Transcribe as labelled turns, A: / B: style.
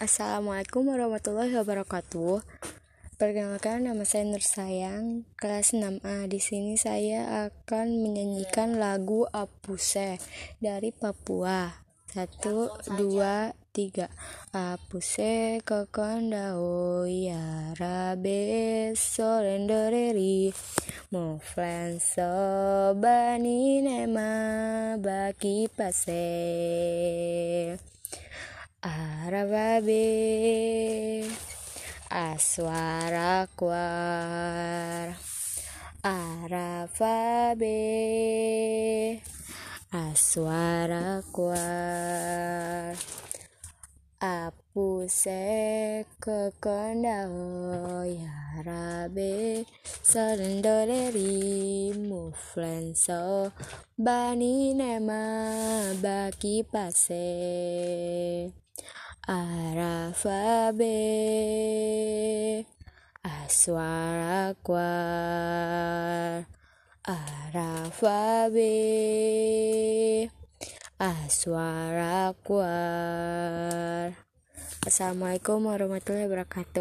A: Assalamualaikum warahmatullahi wabarakatuh. Perkenalkan nama saya Nur Sayang, kelas 6A. Di sini saya akan menyanyikan lagu Apuse dari Papua. Satu, dua, tiga. Apuse kokondao ya rabe solendereri. Muflenso bani nema baki pase. Arababe Aswara kwar Arafabe Aswara kwar Apu se kekondao yarabe Salendoleri muflenso Bani nema baki pase Arafabe Aswara kwar Arafabe Aswara kwar Assalamualaikum warahmatullahi wabarakatuh